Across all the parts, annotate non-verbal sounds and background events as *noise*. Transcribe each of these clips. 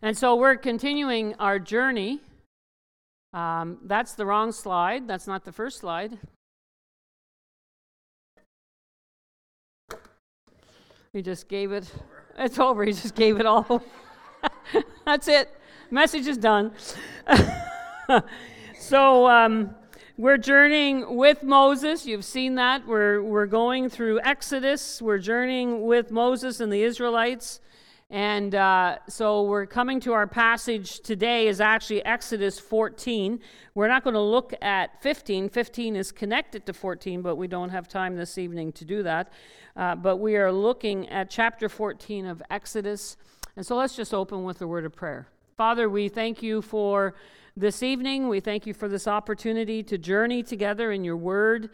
And so we're continuing our journey. Um, that's the wrong slide. That's not the first slide. He just gave it. It's over. He just gave it all. *laughs* that's it. Message is done. *laughs* so um, we're journeying with Moses. You've seen that. We're, we're going through Exodus. We're journeying with Moses and the Israelites. And uh, so we're coming to our passage today is actually Exodus 14. We're not going to look at 15. 15 is connected to 14, but we don't have time this evening to do that. Uh, but we are looking at chapter 14 of Exodus. And so let's just open with a word of prayer. Father, we thank you for this evening. We thank you for this opportunity to journey together in your word.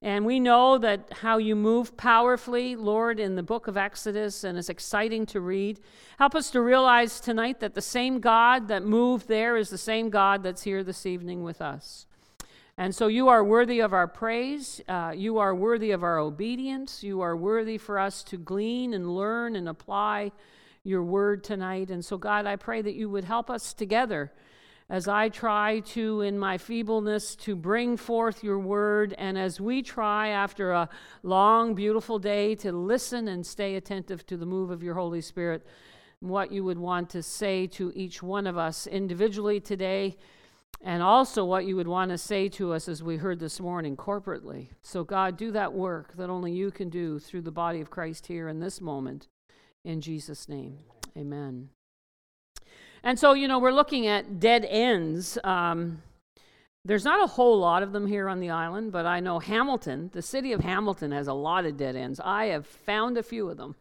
And we know that how you move powerfully, Lord, in the book of Exodus, and it's exciting to read. Help us to realize tonight that the same God that moved there is the same God that's here this evening with us. And so you are worthy of our praise. Uh, you are worthy of our obedience. You are worthy for us to glean and learn and apply your word tonight. And so, God, I pray that you would help us together as I try to, in my feebleness, to bring forth your word, and as we try, after a long, beautiful day, to listen and stay attentive to the move of your Holy Spirit, what you would want to say to each one of us individually today, and also what you would want to say to us as we heard this morning corporately. So, God, do that work that only you can do through the body of Christ here in this moment. In Jesus' name, amen. And so, you know, we're looking at dead ends. Um, there's not a whole lot of them here on the island, but I know Hamilton, the city of Hamilton, has a lot of dead ends. I have found a few of them.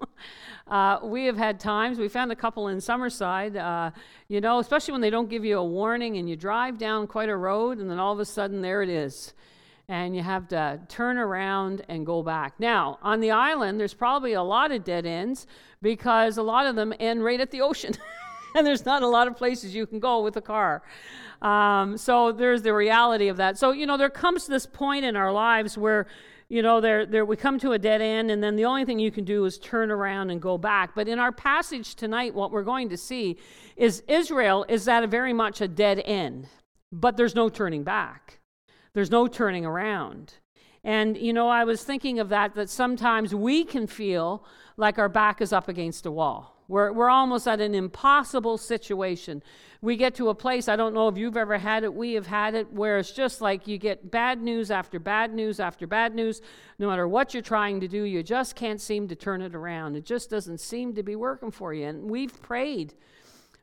*laughs* uh, we have had times, we found a couple in Summerside, uh, you know, especially when they don't give you a warning and you drive down quite a road and then all of a sudden there it is. And you have to turn around and go back. Now, on the island, there's probably a lot of dead ends because a lot of them end right at the ocean. *laughs* *laughs* and there's not a lot of places you can go with a car. Um, so there's the reality of that. So, you know, there comes this point in our lives where, you know, there, there, we come to a dead end, and then the only thing you can do is turn around and go back. But in our passage tonight, what we're going to see is Israel is at a very much a dead end, but there's no turning back, there's no turning around. And, you know, I was thinking of that, that sometimes we can feel like our back is up against a wall. We're, we're almost at an impossible situation. We get to a place, I don't know if you've ever had it, we have had it, where it's just like you get bad news after bad news after bad news. No matter what you're trying to do, you just can't seem to turn it around. It just doesn't seem to be working for you. And we've prayed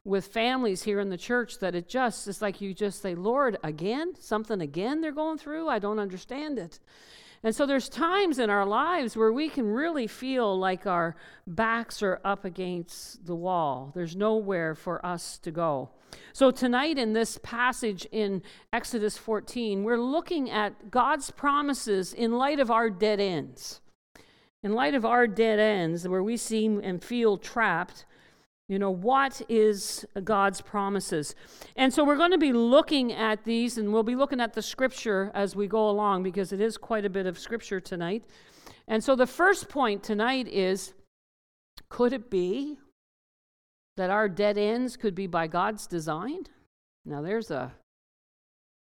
with families here in the church that it just is like you just say, Lord, again? Something again they're going through? I don't understand it. And so there's times in our lives where we can really feel like our backs are up against the wall. There's nowhere for us to go. So tonight in this passage in Exodus 14, we're looking at God's promises in light of our dead ends. In light of our dead ends, where we seem and feel trapped, you know, what is God's promises? And so we're going to be looking at these, and we'll be looking at the scripture as we go along because it is quite a bit of scripture tonight. And so the first point tonight is could it be that our dead ends could be by God's design? Now, there's a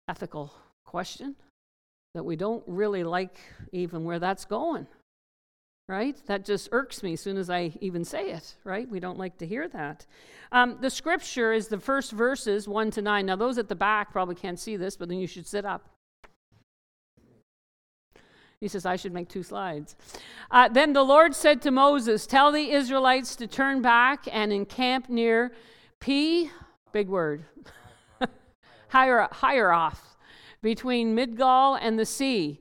ethical question that we don't really like even where that's going right? That just irks me as soon as I even say it, right? We don't like to hear that. Um, the scripture is the first verses, 1 to 9. Now, those at the back probably can't see this, but then you should sit up. He says, I should make two slides. Uh, then the Lord said to Moses, Tell the Israelites to turn back and encamp near P, big word, *laughs* higher, higher off, between Migdol and the sea.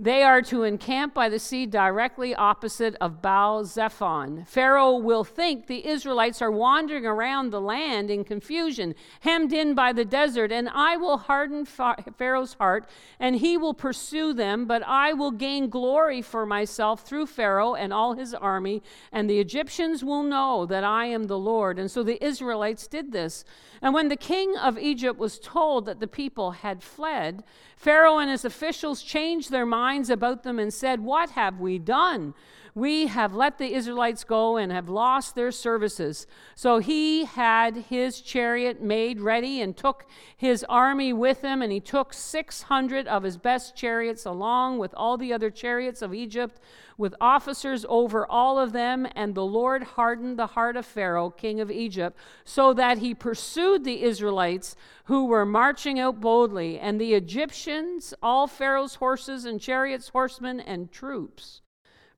They are to encamp by the sea directly opposite of Baal Zephon. Pharaoh will think the Israelites are wandering around the land in confusion, hemmed in by the desert, and I will harden Pharaoh's heart, and he will pursue them, but I will gain glory for myself through Pharaoh and all his army, and the Egyptians will know that I am the Lord. And so the Israelites did this. And when the king of Egypt was told that the people had fled, Pharaoh and his officials changed their minds about them and said, What have we done? We have let the Israelites go and have lost their services. So he had his chariot made ready and took his army with him, and he took 600 of his best chariots along with all the other chariots of Egypt, with officers over all of them. And the Lord hardened the heart of Pharaoh, king of Egypt, so that he pursued the Israelites who were marching out boldly, and the Egyptians, all Pharaoh's horses and chariots, horsemen, and troops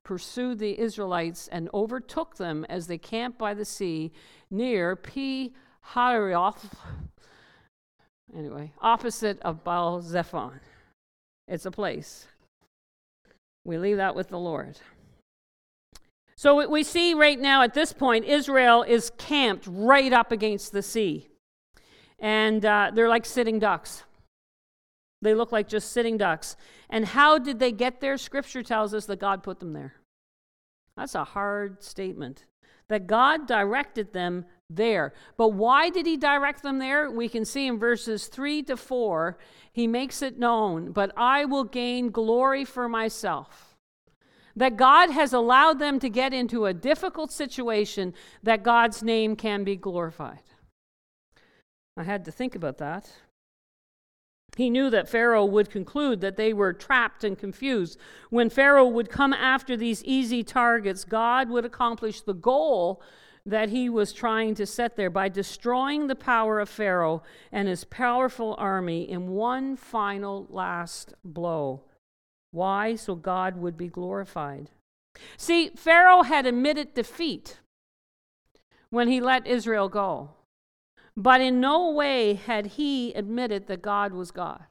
pursued the Israelites and overtook them as they camped by the sea near Pi Hahiroth, anyway, opposite of Baal Zephon. It's a place. We leave that with the Lord. So we see right now at this point, Israel is camped right up against the sea. And uh, they're like sitting ducks. They look like just sitting ducks. And how did they get there? Scripture tells us that God put them there. That's a hard statement. That God directed them there. But why did he direct them there? We can see in verses 3 to 4, he makes it known, but I will gain glory for myself. That God has allowed them to get into a difficult situation that God's name can be glorified. I had to think about that. He knew that Pharaoh would conclude that they were trapped and confused. When Pharaoh would come after these easy targets, God would accomplish the goal that he was trying to set there by destroying the power of Pharaoh and his powerful army in one final last blow. Why? So God would be glorified. See, Pharaoh had admitted defeat when he let Israel go. But in no way had he admitted that God was God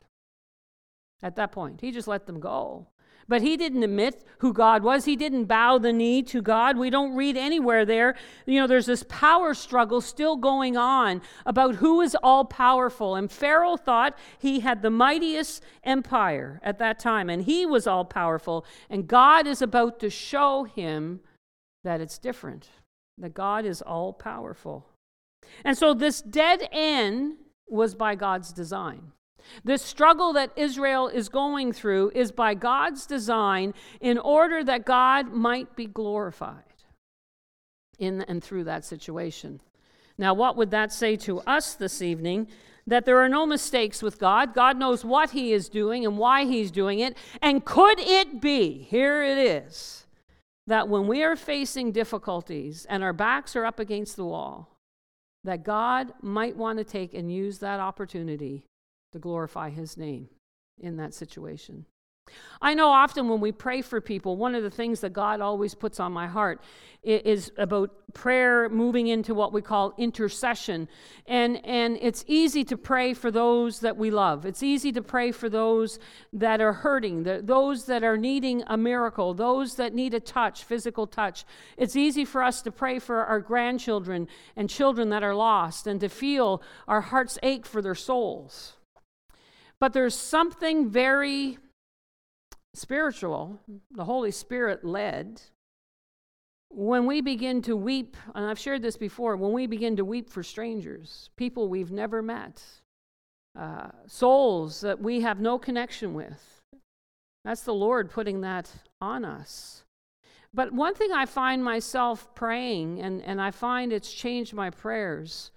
at that point. He just let them go. But he didn't admit who God was. He didn't bow the knee to God. We don't read anywhere there. You know, there's this power struggle still going on about who is all powerful. And Pharaoh thought he had the mightiest empire at that time, and he was all powerful. And God is about to show him that it's different, that God is all powerful. And so this dead end was by God's design. This struggle that Israel is going through is by God's design in order that God might be glorified in and through that situation. Now, what would that say to us this evening? That there are no mistakes with God. God knows what He is doing and why He's doing it. And could it be, here it is, that when we are facing difficulties and our backs are up against the wall, that God might want to take and use that opportunity to glorify his name in that situation. I know often when we pray for people, one of the things that God always puts on my heart is about prayer moving into what we call intercession. And, and it's easy to pray for those that we love. It's easy to pray for those that are hurting, the, those that are needing a miracle, those that need a touch, physical touch. It's easy for us to pray for our grandchildren and children that are lost and to feel our hearts ache for their souls. But there's something very spiritual, the Holy Spirit led, when we begin to weep, and I've shared this before, when we begin to weep for strangers, people we've never met, uh, souls that we have no connection with, that's the Lord putting that on us. But one thing I find myself praying, and, and I find it's changed my prayers,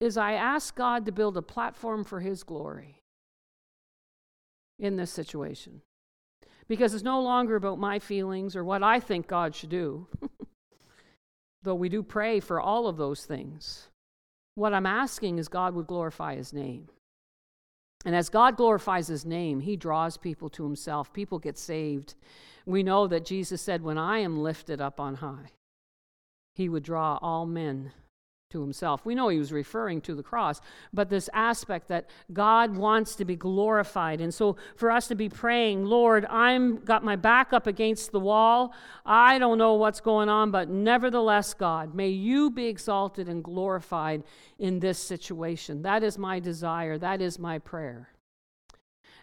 is I ask God to build a platform for His glory in this situation because it's no longer about my feelings or what I think God should do. *laughs* Though we do pray for all of those things. What I'm asking is God would glorify his name. And as God glorifies his name, he draws people to himself. People get saved. We know that Jesus said, When I am lifted up on high, he would draw all men to himself. We know he was referring to the cross, but this aspect that God wants to be glorified. And so for us to be praying, Lord, I'm got my back up against the wall. I don't know what's going on, but nevertheless, God, may you be exalted and glorified in this situation. That is my desire. That is my prayer.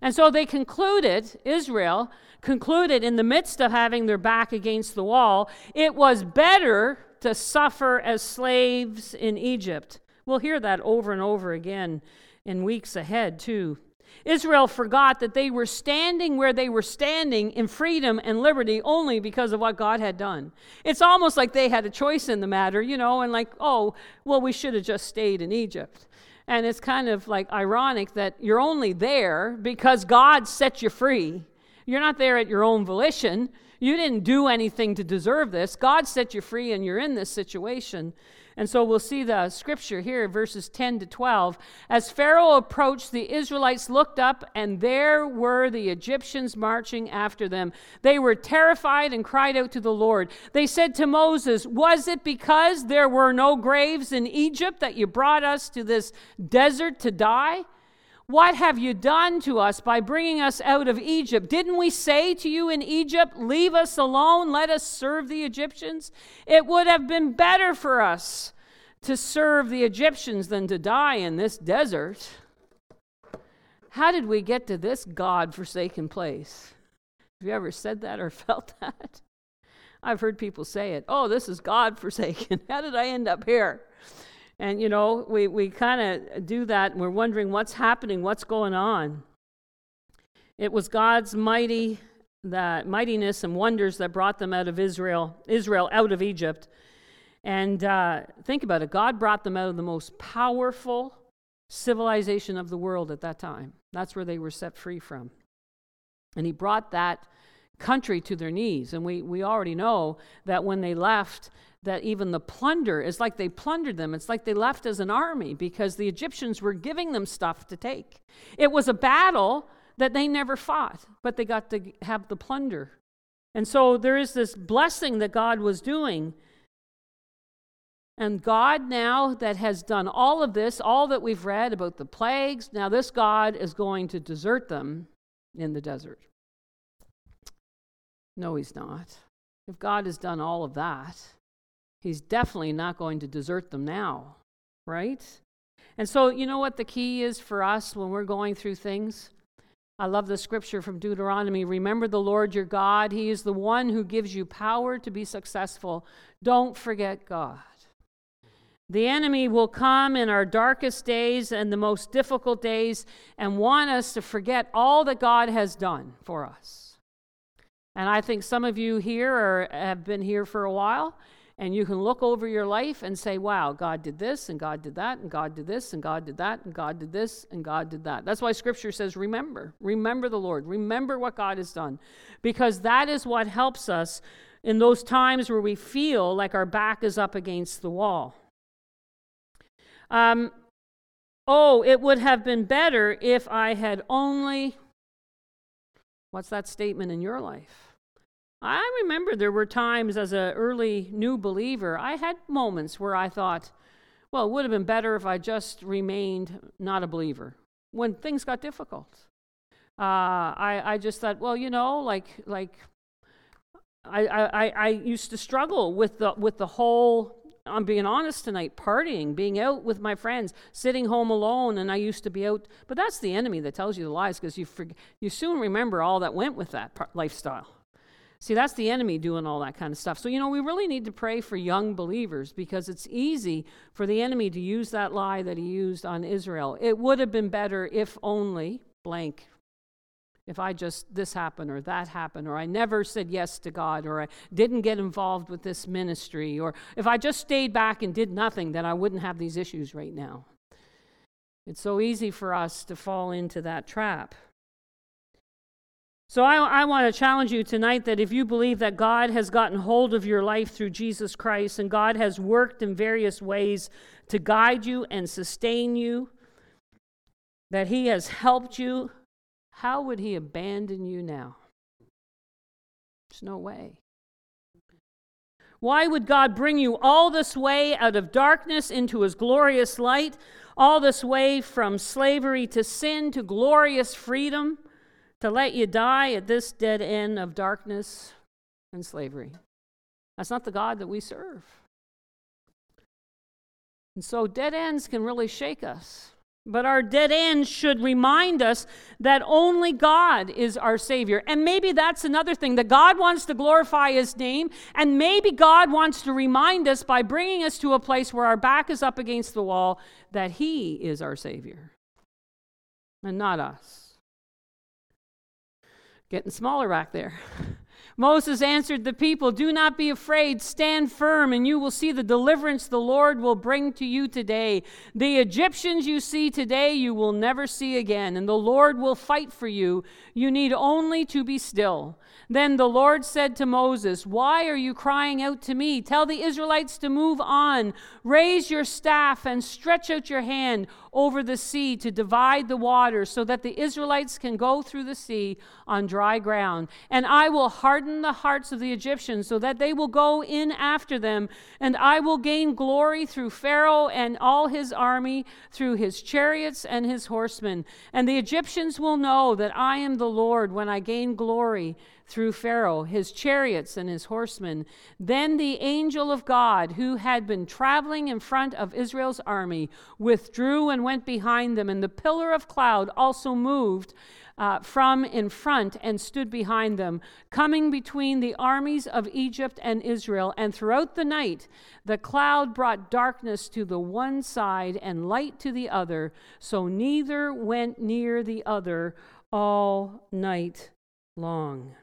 And so they concluded, Israel concluded in the midst of having their back against the wall, it was better to suffer as slaves in Egypt. We'll hear that over and over again in weeks ahead, too. Israel forgot that they were standing where they were standing in freedom and liberty only because of what God had done. It's almost like they had a choice in the matter, you know, and like, oh, well, we should have just stayed in Egypt. And it's kind of like ironic that you're only there because God set you free. You're not there at your own volition. You didn't do anything to deserve this. God set you free and you're in this situation. And so we'll see the scripture here, verses 10 to 12. As Pharaoh approached, the Israelites looked up, and there were the Egyptians marching after them. They were terrified and cried out to the Lord. They said to Moses, Was it because there were no graves in Egypt that you brought us to this desert to die? What have you done to us by bringing us out of Egypt? Didn't we say to you in Egypt, Leave us alone, let us serve the Egyptians? It would have been better for us to serve the Egyptians than to die in this desert. How did we get to this God forsaken place? Have you ever said that or *laughs* felt that? I've heard people say it. Oh, this is God forsaken. *laughs* How did I end up here? And, you know, we, we kind of do that and we're wondering what's happening, what's going on. It was God's mighty, that mightiness and wonders that brought them out of Israel, Israel out of Egypt. And uh, think about it God brought them out of the most powerful civilization of the world at that time. That's where they were set free from. And He brought that country to their knees. And we, we already know that when they left, that even the plunder is like they plundered them. It's like they left as an army because the Egyptians were giving them stuff to take. It was a battle that they never fought, but they got to have the plunder. And so there is this blessing that God was doing. And God, now that has done all of this, all that we've read about the plagues, now this God is going to desert them in the desert. No, He's not. If God has done all of that, He's definitely not going to desert them now, right? And so, you know what the key is for us when we're going through things? I love the scripture from Deuteronomy. Remember the Lord your God. He is the one who gives you power to be successful. Don't forget God. The enemy will come in our darkest days and the most difficult days and want us to forget all that God has done for us. And I think some of you here are, have been here for a while, and you can look over your life and say, wow, God did this, and God did that, and God did this, and God did that, and God did this, and God did that. That's why Scripture says, remember. Remember the Lord. Remember what God has done. Because that is what helps us in those times where we feel like our back is up against the wall. Um, oh, it would have been better if I had only. What's that statement in your life? I remember there were times as an early new believer, I had moments where I thought, well, it would have been better if I just remained not a believer when things got difficult. Uh, I, I just thought, well, you know, like, like I, I, I used to struggle with the, with the whole I'm being honest tonight, partying, being out with my friends, sitting home alone, and I used to be out. But that's the enemy that tells you the lies because you, you soon remember all that went with that lifestyle. See, that's the enemy doing all that kind of stuff. So, you know, we really need to pray for young believers because it's easy for the enemy to use that lie that he used on Israel. It would have been better if only blank. If I just, this happened or that happened, or I never said yes to God, or I didn't get involved with this ministry, or if I just stayed back and did nothing, then I wouldn't have these issues right now. It's so easy for us to fall into that trap. So I, I want to challenge you tonight that if you believe that God has gotten hold of your life through Jesus Christ and God has worked in various ways to guide you and sustain you, that He has helped you, how would He abandon you now? There's no way. Why would God bring you all this way out of darkness into His glorious light, all this way from slavery to sin to glorious freedom? To let you die at this dead end of darkness and slavery. That's not the God that we serve. And so dead ends can really shake us. But our dead ends should remind us that only God is our Savior. And maybe that's another thing that God wants to glorify His name. And maybe God wants to remind us by bringing us to a place where our back is up against the wall that He is our Savior. and not us. Getting smaller back there. *laughs* Moses answered the people, Do not be afraid, stand firm, and you will see the deliverance the Lord will bring to you today. The Egyptians you see today, you will never see again, and the Lord will fight for you. You need only to be still. Then the Lord said to Moses, Why are you crying out to me? Tell the Israelites to move on. Raise your staff and stretch out your hand over the sea to divide the waters so that the Israelites can go through the sea on dry ground. And I will harden the hearts of the Egyptians so that they will go in after them. And I will gain glory through Pharaoh and all his army, through his chariots and his horsemen. And the Egyptians will know that I am the Lord when I gain glory through Pharaoh, his chariots, and his horsemen. Then the angel of God, who had been traveling in front of Israel's army, withdrew and went behind them, and the pillar of cloud also moved. Uh, from in front and stood behind them, coming between the armies of Egypt and Israel. And throughout the night, the cloud brought darkness to the one side and light to the other, so neither went near the other all night long.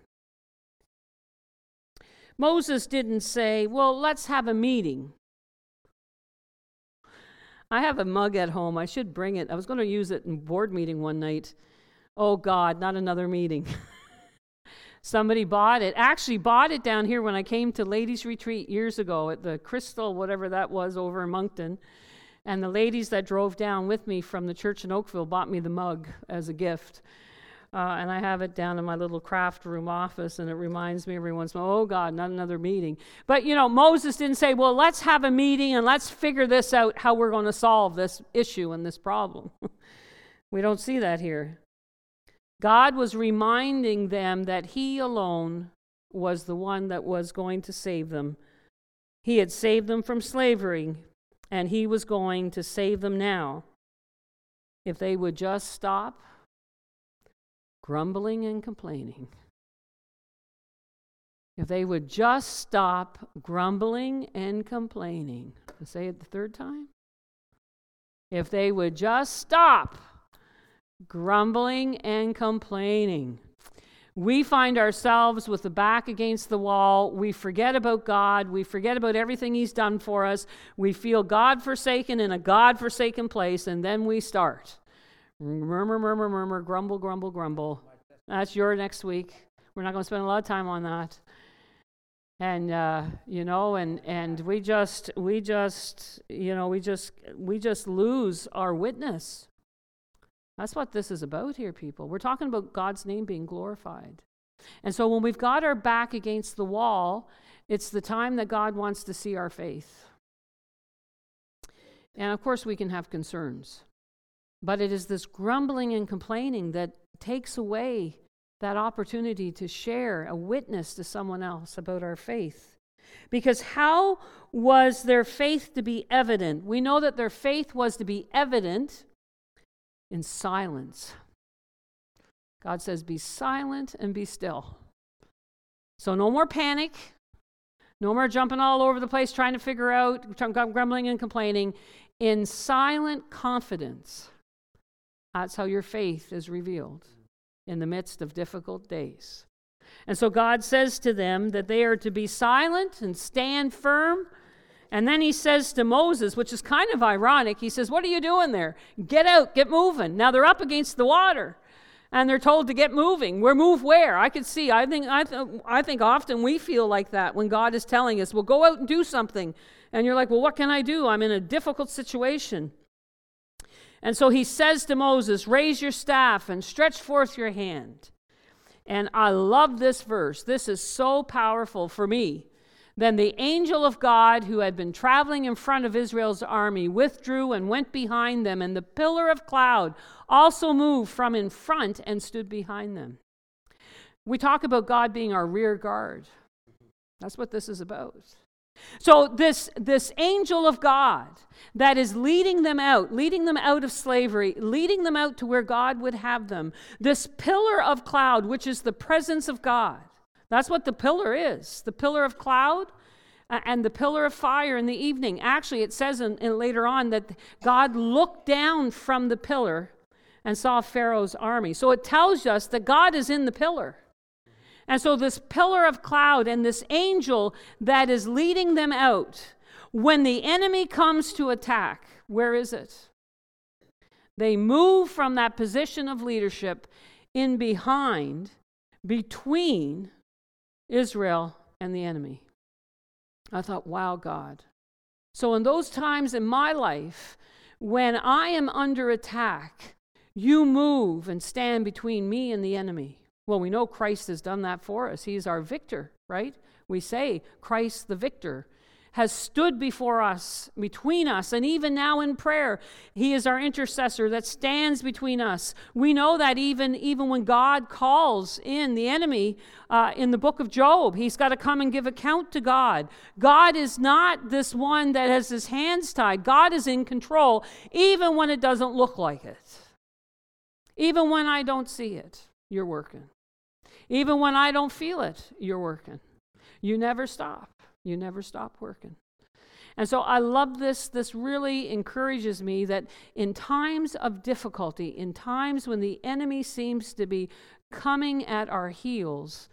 Moses didn't say, Well, let's have a meeting. I have a mug at home. I should bring it. I was going to use it in board meeting one night. Oh God, not another meeting. *laughs* Somebody bought it. Actually, bought it down here when I came to ladies' retreat years ago at the Crystal, whatever that was, over in Moncton. And the ladies that drove down with me from the church in Oakville bought me the mug as a gift. Uh, and I have it down in my little craft room office, and it reminds me every once in a while, oh God, not another meeting. But you know, Moses didn't say, well, let's have a meeting and let's figure this out how we're going to solve this issue and this problem. *laughs* we don't see that here. God was reminding them that He alone was the one that was going to save them. He had saved them from slavery, and He was going to save them now. If they would just stop grumbling and complaining. If they would just stop grumbling and complaining, I'll say it the third time. If they would just stop grumbling and complaining. We find ourselves with the back against the wall. We forget about God. We forget about everything He's done for us. We feel God forsaken in a God forsaken place, and then we start. Murmur, murmur, murmur, grumble, grumble, grumble. That's your next week. We're not going to spend a lot of time on that. And uh, you know, and and we just we just you know we just we just lose our witness. That's what this is about here, people. We're talking about God's name being glorified. And so when we've got our back against the wall, it's the time that God wants to see our faith. And of course, we can have concerns. But it is this grumbling and complaining that takes away that opportunity to share a witness to someone else about our faith. Because how was their faith to be evident? We know that their faith was to be evident in silence. God says, Be silent and be still. So, no more panic. No more jumping all over the place trying to figure out, grumbling and complaining. In silent confidence, that's how your faith is revealed in the midst of difficult days. And so God says to them that they are to be silent and stand firm. And then he says to Moses, which is kind of ironic, he says, What are you doing there? Get out, get moving. Now they're up against the water and they're told to get moving. We're move where? I could see. I think, I, th- I think often we feel like that when God is telling us, Well, go out and do something. And you're like, Well, what can I do? I'm in a difficult situation. And so he says to Moses, Raise your staff and stretch forth your hand. And I love this verse. This is so powerful for me. Then the angel of God, who had been traveling in front of Israel's army, withdrew and went behind them, and the pillar of cloud also moved from in front and stood behind them. We talk about God being our rear guard. That's what this is about. So this this angel of God that is leading them out, leading them out of slavery, leading them out to where God would have them. This pillar of cloud which is the presence of God. That's what the pillar is. The pillar of cloud and the pillar of fire in the evening. Actually, it says in, in later on that God looked down from the pillar and saw Pharaoh's army. So it tells us that God is in the pillar. And so, this pillar of cloud and this angel that is leading them out, when the enemy comes to attack, where is it? They move from that position of leadership in behind, between Israel and the enemy. I thought, wow, God. So, in those times in my life, when I am under attack, you move and stand between me and the enemy. Well, we know Christ has done that for us. He's our victor, right? We say, Christ the victor has stood before us, between us, and even now in prayer, He is our intercessor that stands between us. We know that even, even when God calls in the enemy uh, in the book of Job, He's got to come and give account to God. God is not this one that has his hands tied, God is in control, even when it doesn't look like it. Even when I don't see it, you're working. Even when I don't feel it, you're working. You never stop. You never stop working. And so I love this. This really encourages me that in times of difficulty, in times when the enemy seems to be coming at our heels,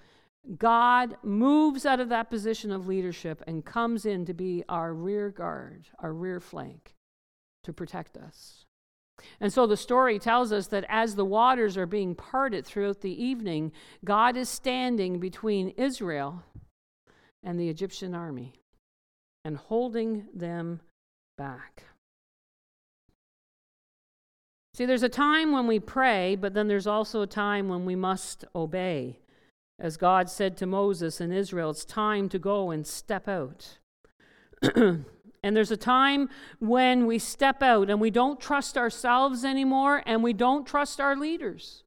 God moves out of that position of leadership and comes in to be our rear guard, our rear flank to protect us. And so the story tells us that as the waters are being parted throughout the evening, God is standing between Israel and the Egyptian army and holding them back. See, there's a time when we pray, but then there's also a time when we must obey. As God said to Moses and Israel, it's time to go and step out. *clears throat* and there's a time when we step out and we don't trust ourselves anymore and we don't trust our leaders.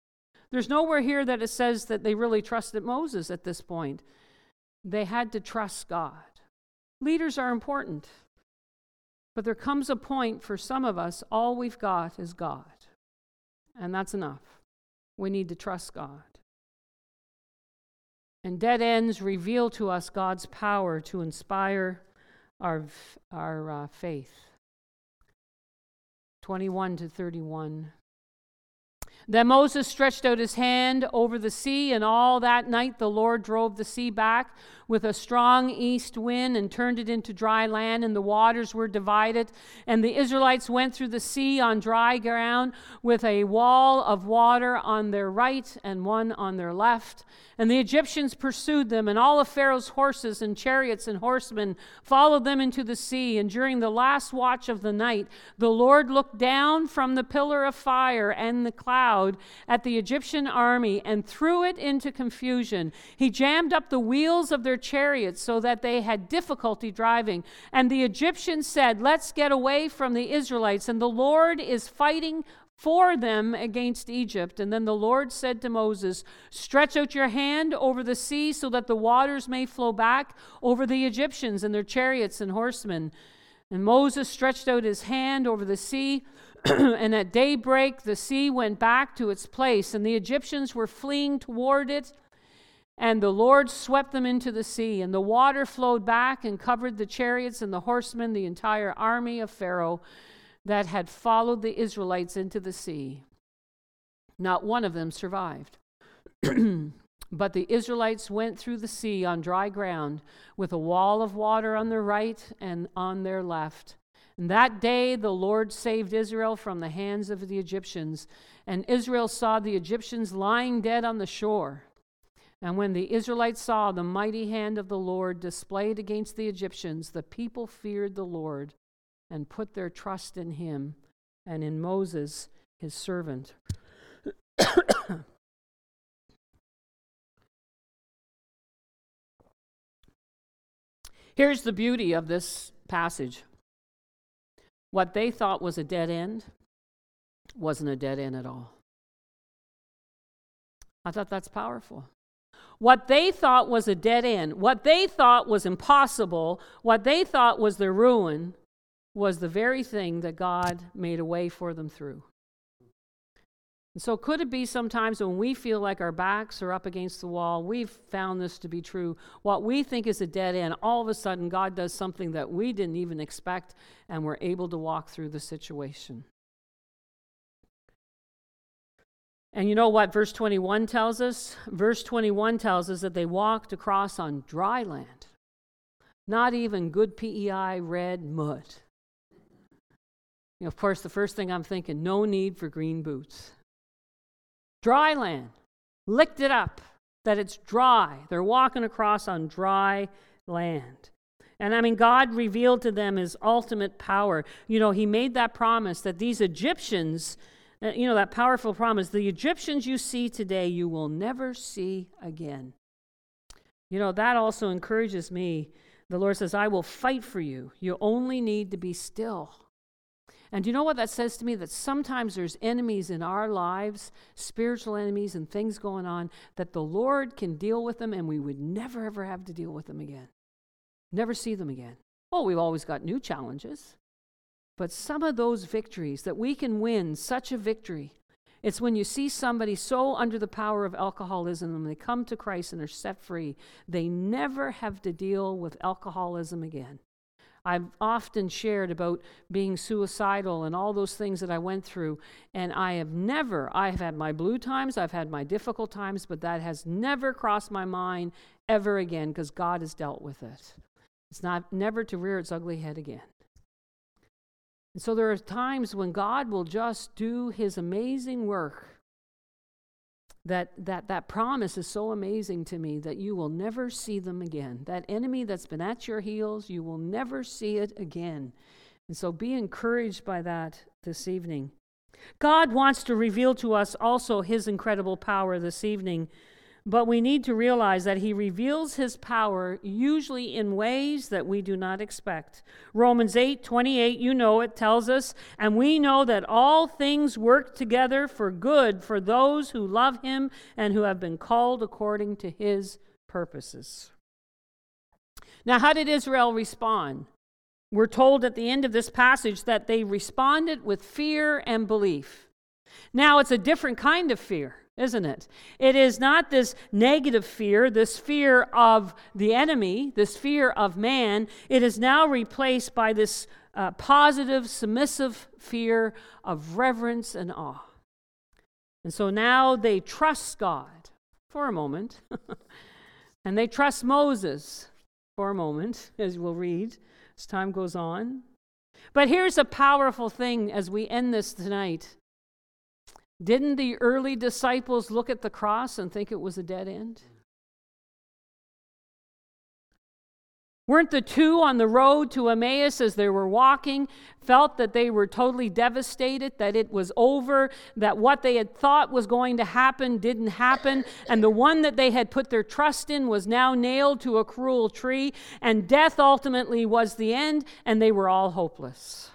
There's nowhere here that it says that they really trusted Moses at this point. They had to trust God. Leaders are important. But there comes a point for some of us, all we've got is God. And that's enough. We need to trust God. And dead ends reveal to us God's power to inspire our, our uh, faith. 21 to 31. Then Moses stretched out his hand over the sea, and all that night the Lord drove the sea back with a strong east wind and turned it into dry land, and the waters were divided. And the Israelites went through the sea on dry ground with a wall of water on their right and one on their left. And the Egyptians pursued them, and all of Pharaoh's horses and chariots and horsemen followed them into the sea. And during the last watch of the night, the Lord looked down from the pillar of fire and the cloud at the Egyptian army and threw it into confusion. He jammed up the wheels of their their chariots so that they had difficulty driving. And the Egyptians said, Let's get away from the Israelites. And the Lord is fighting for them against Egypt. And then the Lord said to Moses, Stretch out your hand over the sea so that the waters may flow back over the Egyptians and their chariots and horsemen. And Moses stretched out his hand over the sea. *clears throat* and at daybreak, the sea went back to its place, and the Egyptians were fleeing toward it. And the Lord swept them into the sea, and the water flowed back and covered the chariots and the horsemen, the entire army of Pharaoh that had followed the Israelites into the sea. Not one of them survived. *clears throat* but the Israelites went through the sea on dry ground with a wall of water on their right and on their left. And that day the Lord saved Israel from the hands of the Egyptians, and Israel saw the Egyptians lying dead on the shore. And when the Israelites saw the mighty hand of the Lord displayed against the Egyptians, the people feared the Lord and put their trust in him and in Moses, his servant. *coughs* Here's the beauty of this passage. What they thought was a dead end wasn't a dead end at all. I thought that's powerful. What they thought was a dead end, what they thought was impossible, what they thought was their ruin, was the very thing that God made a way for them through. And so, could it be sometimes when we feel like our backs are up against the wall, we've found this to be true? What we think is a dead end, all of a sudden, God does something that we didn't even expect, and we're able to walk through the situation. And you know what verse 21 tells us? Verse 21 tells us that they walked across on dry land. Not even good PEI red mud. Of course, the first thing I'm thinking no need for green boots. Dry land. Licked it up, that it's dry. They're walking across on dry land. And I mean, God revealed to them his ultimate power. You know, he made that promise that these Egyptians, Uh, you know, that powerful promise, the Egyptians you see today, you will never see again. You know, that also encourages me. The Lord says, I will fight for you. You only need to be still. And do you know what that says to me? That sometimes there's enemies in our lives, spiritual enemies and things going on, that the Lord can deal with them and we would never, ever have to deal with them again. Never see them again. Well, we've always got new challenges. But some of those victories that we can win, such a victory, it's when you see somebody so under the power of alcoholism and they come to Christ and are set free, they never have to deal with alcoholism again. I've often shared about being suicidal and all those things that I went through. And I have never, I have had my blue times, I've had my difficult times, but that has never crossed my mind ever again because God has dealt with it. It's not never to rear its ugly head again. And so there are times when God will just do his amazing work. That that that promise is so amazing to me that you will never see them again. That enemy that's been at your heels you will never see it again. And so be encouraged by that this evening. God wants to reveal to us also his incredible power this evening but we need to realize that he reveals his power usually in ways that we do not expect. Romans 8 28, you know it, tells us, and we know that all things work together for good for those who love him and who have been called according to his purposes. Now, how did Israel respond? We're told at the end of this passage that they responded with fear and belief. Now, it's a different kind of fear isn't it? It is not this negative fear, this fear of the enemy, this fear of man. It is now replaced by this uh, positive, submissive fear of reverence and awe. And so now they trust God for a moment, *laughs* and they trust Moses for a moment, as we'll read as time goes on. But here's a powerful thing as we end this tonight didn't the early disciples look at the cross and think it was a dead end? Weren't the two on the road to Emmaus as they were walking felt that they were totally devastated, that it was over, that what they had thought was going to happen didn't happen, and the one that they had put their trust in was now nailed to a cruel tree, and death ultimately was the end, and they were all hopeless?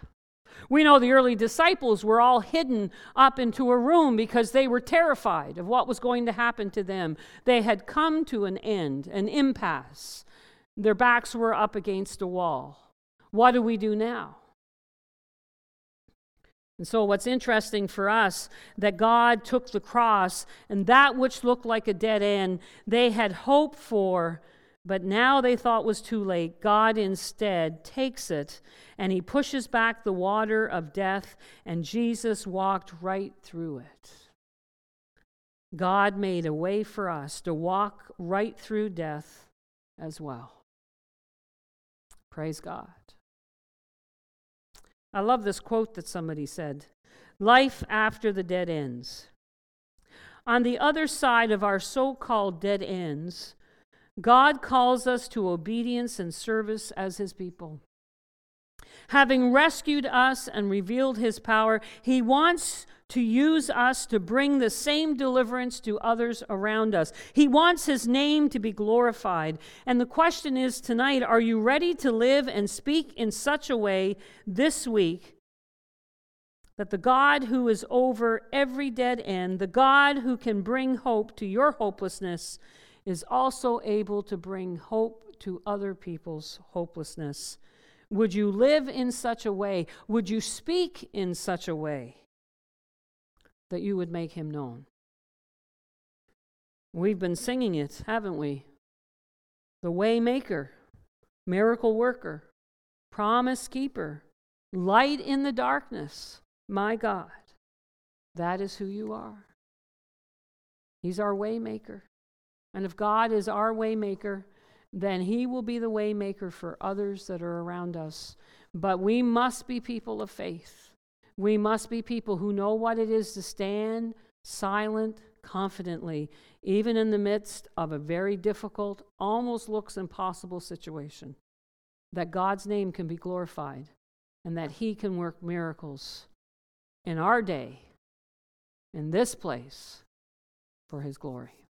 We know the early disciples were all hidden up into a room because they were terrified of what was going to happen to them. They had come to an end, an impasse. Their backs were up against a wall. What do we do now? And so, what's interesting for us that God took the cross and that which looked like a dead end, they had hoped for but now they thought was too late. God instead takes it and he pushes back the water of death, and Jesus walked right through it. God made a way for us to walk right through death as well. Praise God. I love this quote that somebody said Life after the dead ends. On the other side of our so called dead ends, God calls us to obedience and service as his people. Having rescued us and revealed his power, he wants to use us to bring the same deliverance to others around us. He wants his name to be glorified. And the question is tonight are you ready to live and speak in such a way this week that the God who is over every dead end, the God who can bring hope to your hopelessness, is also able to bring hope to other people's hopelessness. Would you live in such a way? Would you speak in such a way that you would make him known? We've been singing it, haven't we? The Waymaker, Miracle Worker, Promise Keeper, Light in the Darkness. My God, that is who you are. He's our waymaker. And if God is our waymaker, then he will be the waymaker for others that are around us. But we must be people of faith. We must be people who know what it is to stand silent confidently, even in the midst of a very difficult, almost looks impossible situation. That God's name can be glorified and that he can work miracles in our day, in this place, for his glory.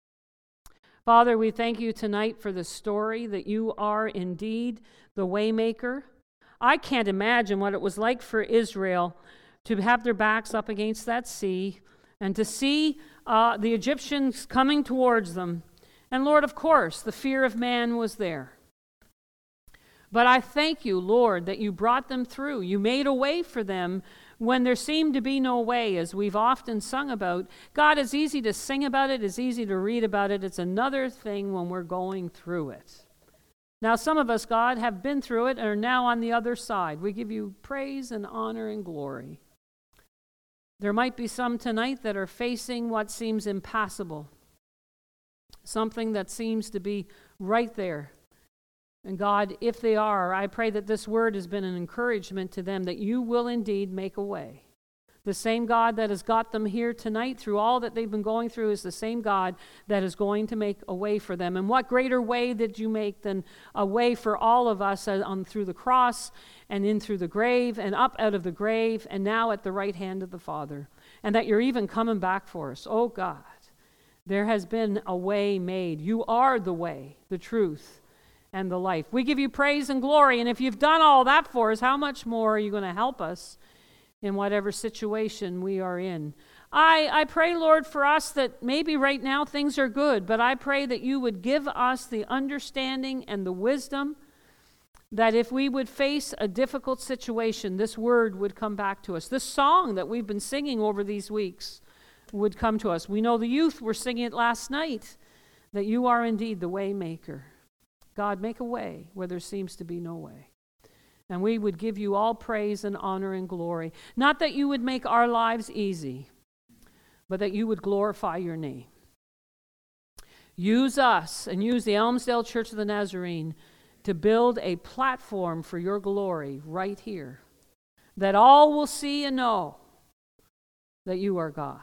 Father, we thank you tonight for the story that you are indeed the waymaker. I can't imagine what it was like for Israel to have their backs up against that sea and to see uh, the Egyptians coming towards them. And Lord, of course, the fear of man was there. But I thank you, Lord, that you brought them through. You made a way for them when there seemed to be no way, as we've often sung about. God, it's easy to sing about it, it's easy to read about it. It's another thing when we're going through it. Now, some of us, God, have been through it and are now on the other side. We give you praise and honor and glory. There might be some tonight that are facing what seems impassable, something that seems to be right there. And God, if they are, I pray that this word has been an encouragement to them that you will indeed make a way. The same God that has got them here tonight through all that they've been going through is the same God that is going to make a way for them. And what greater way did you make than a way for all of us uh, on through the cross and in through the grave and up out of the grave and now at the right hand of the Father? And that you're even coming back for us. Oh God, there has been a way made. You are the way, the truth, and the life. We give you praise and glory. And if you've done all that for us, how much more are you going to help us in whatever situation we are in? I, I pray, Lord, for us that maybe right now things are good, but I pray that you would give us the understanding and the wisdom that if we would face a difficult situation, this word would come back to us. This song that we've been singing over these weeks would come to us. We know the youth were singing it last night that you are indeed the waymaker. God, make a way where there seems to be no way. And we would give you all praise and honor and glory. Not that you would make our lives easy, but that you would glorify your name. Use us and use the Elmsdale Church of the Nazarene to build a platform for your glory right here, that all will see and know that you are God.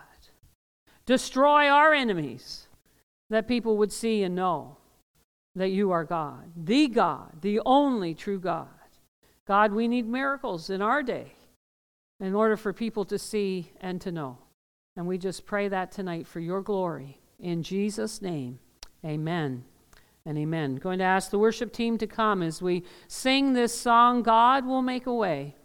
Destroy our enemies, that people would see and know that you are God, the God, the only true God. God, we need miracles in our day in order for people to see and to know. And we just pray that tonight for your glory. In Jesus' name, amen and amen. Going to ask the worship team to come as we sing this song, God will make a way.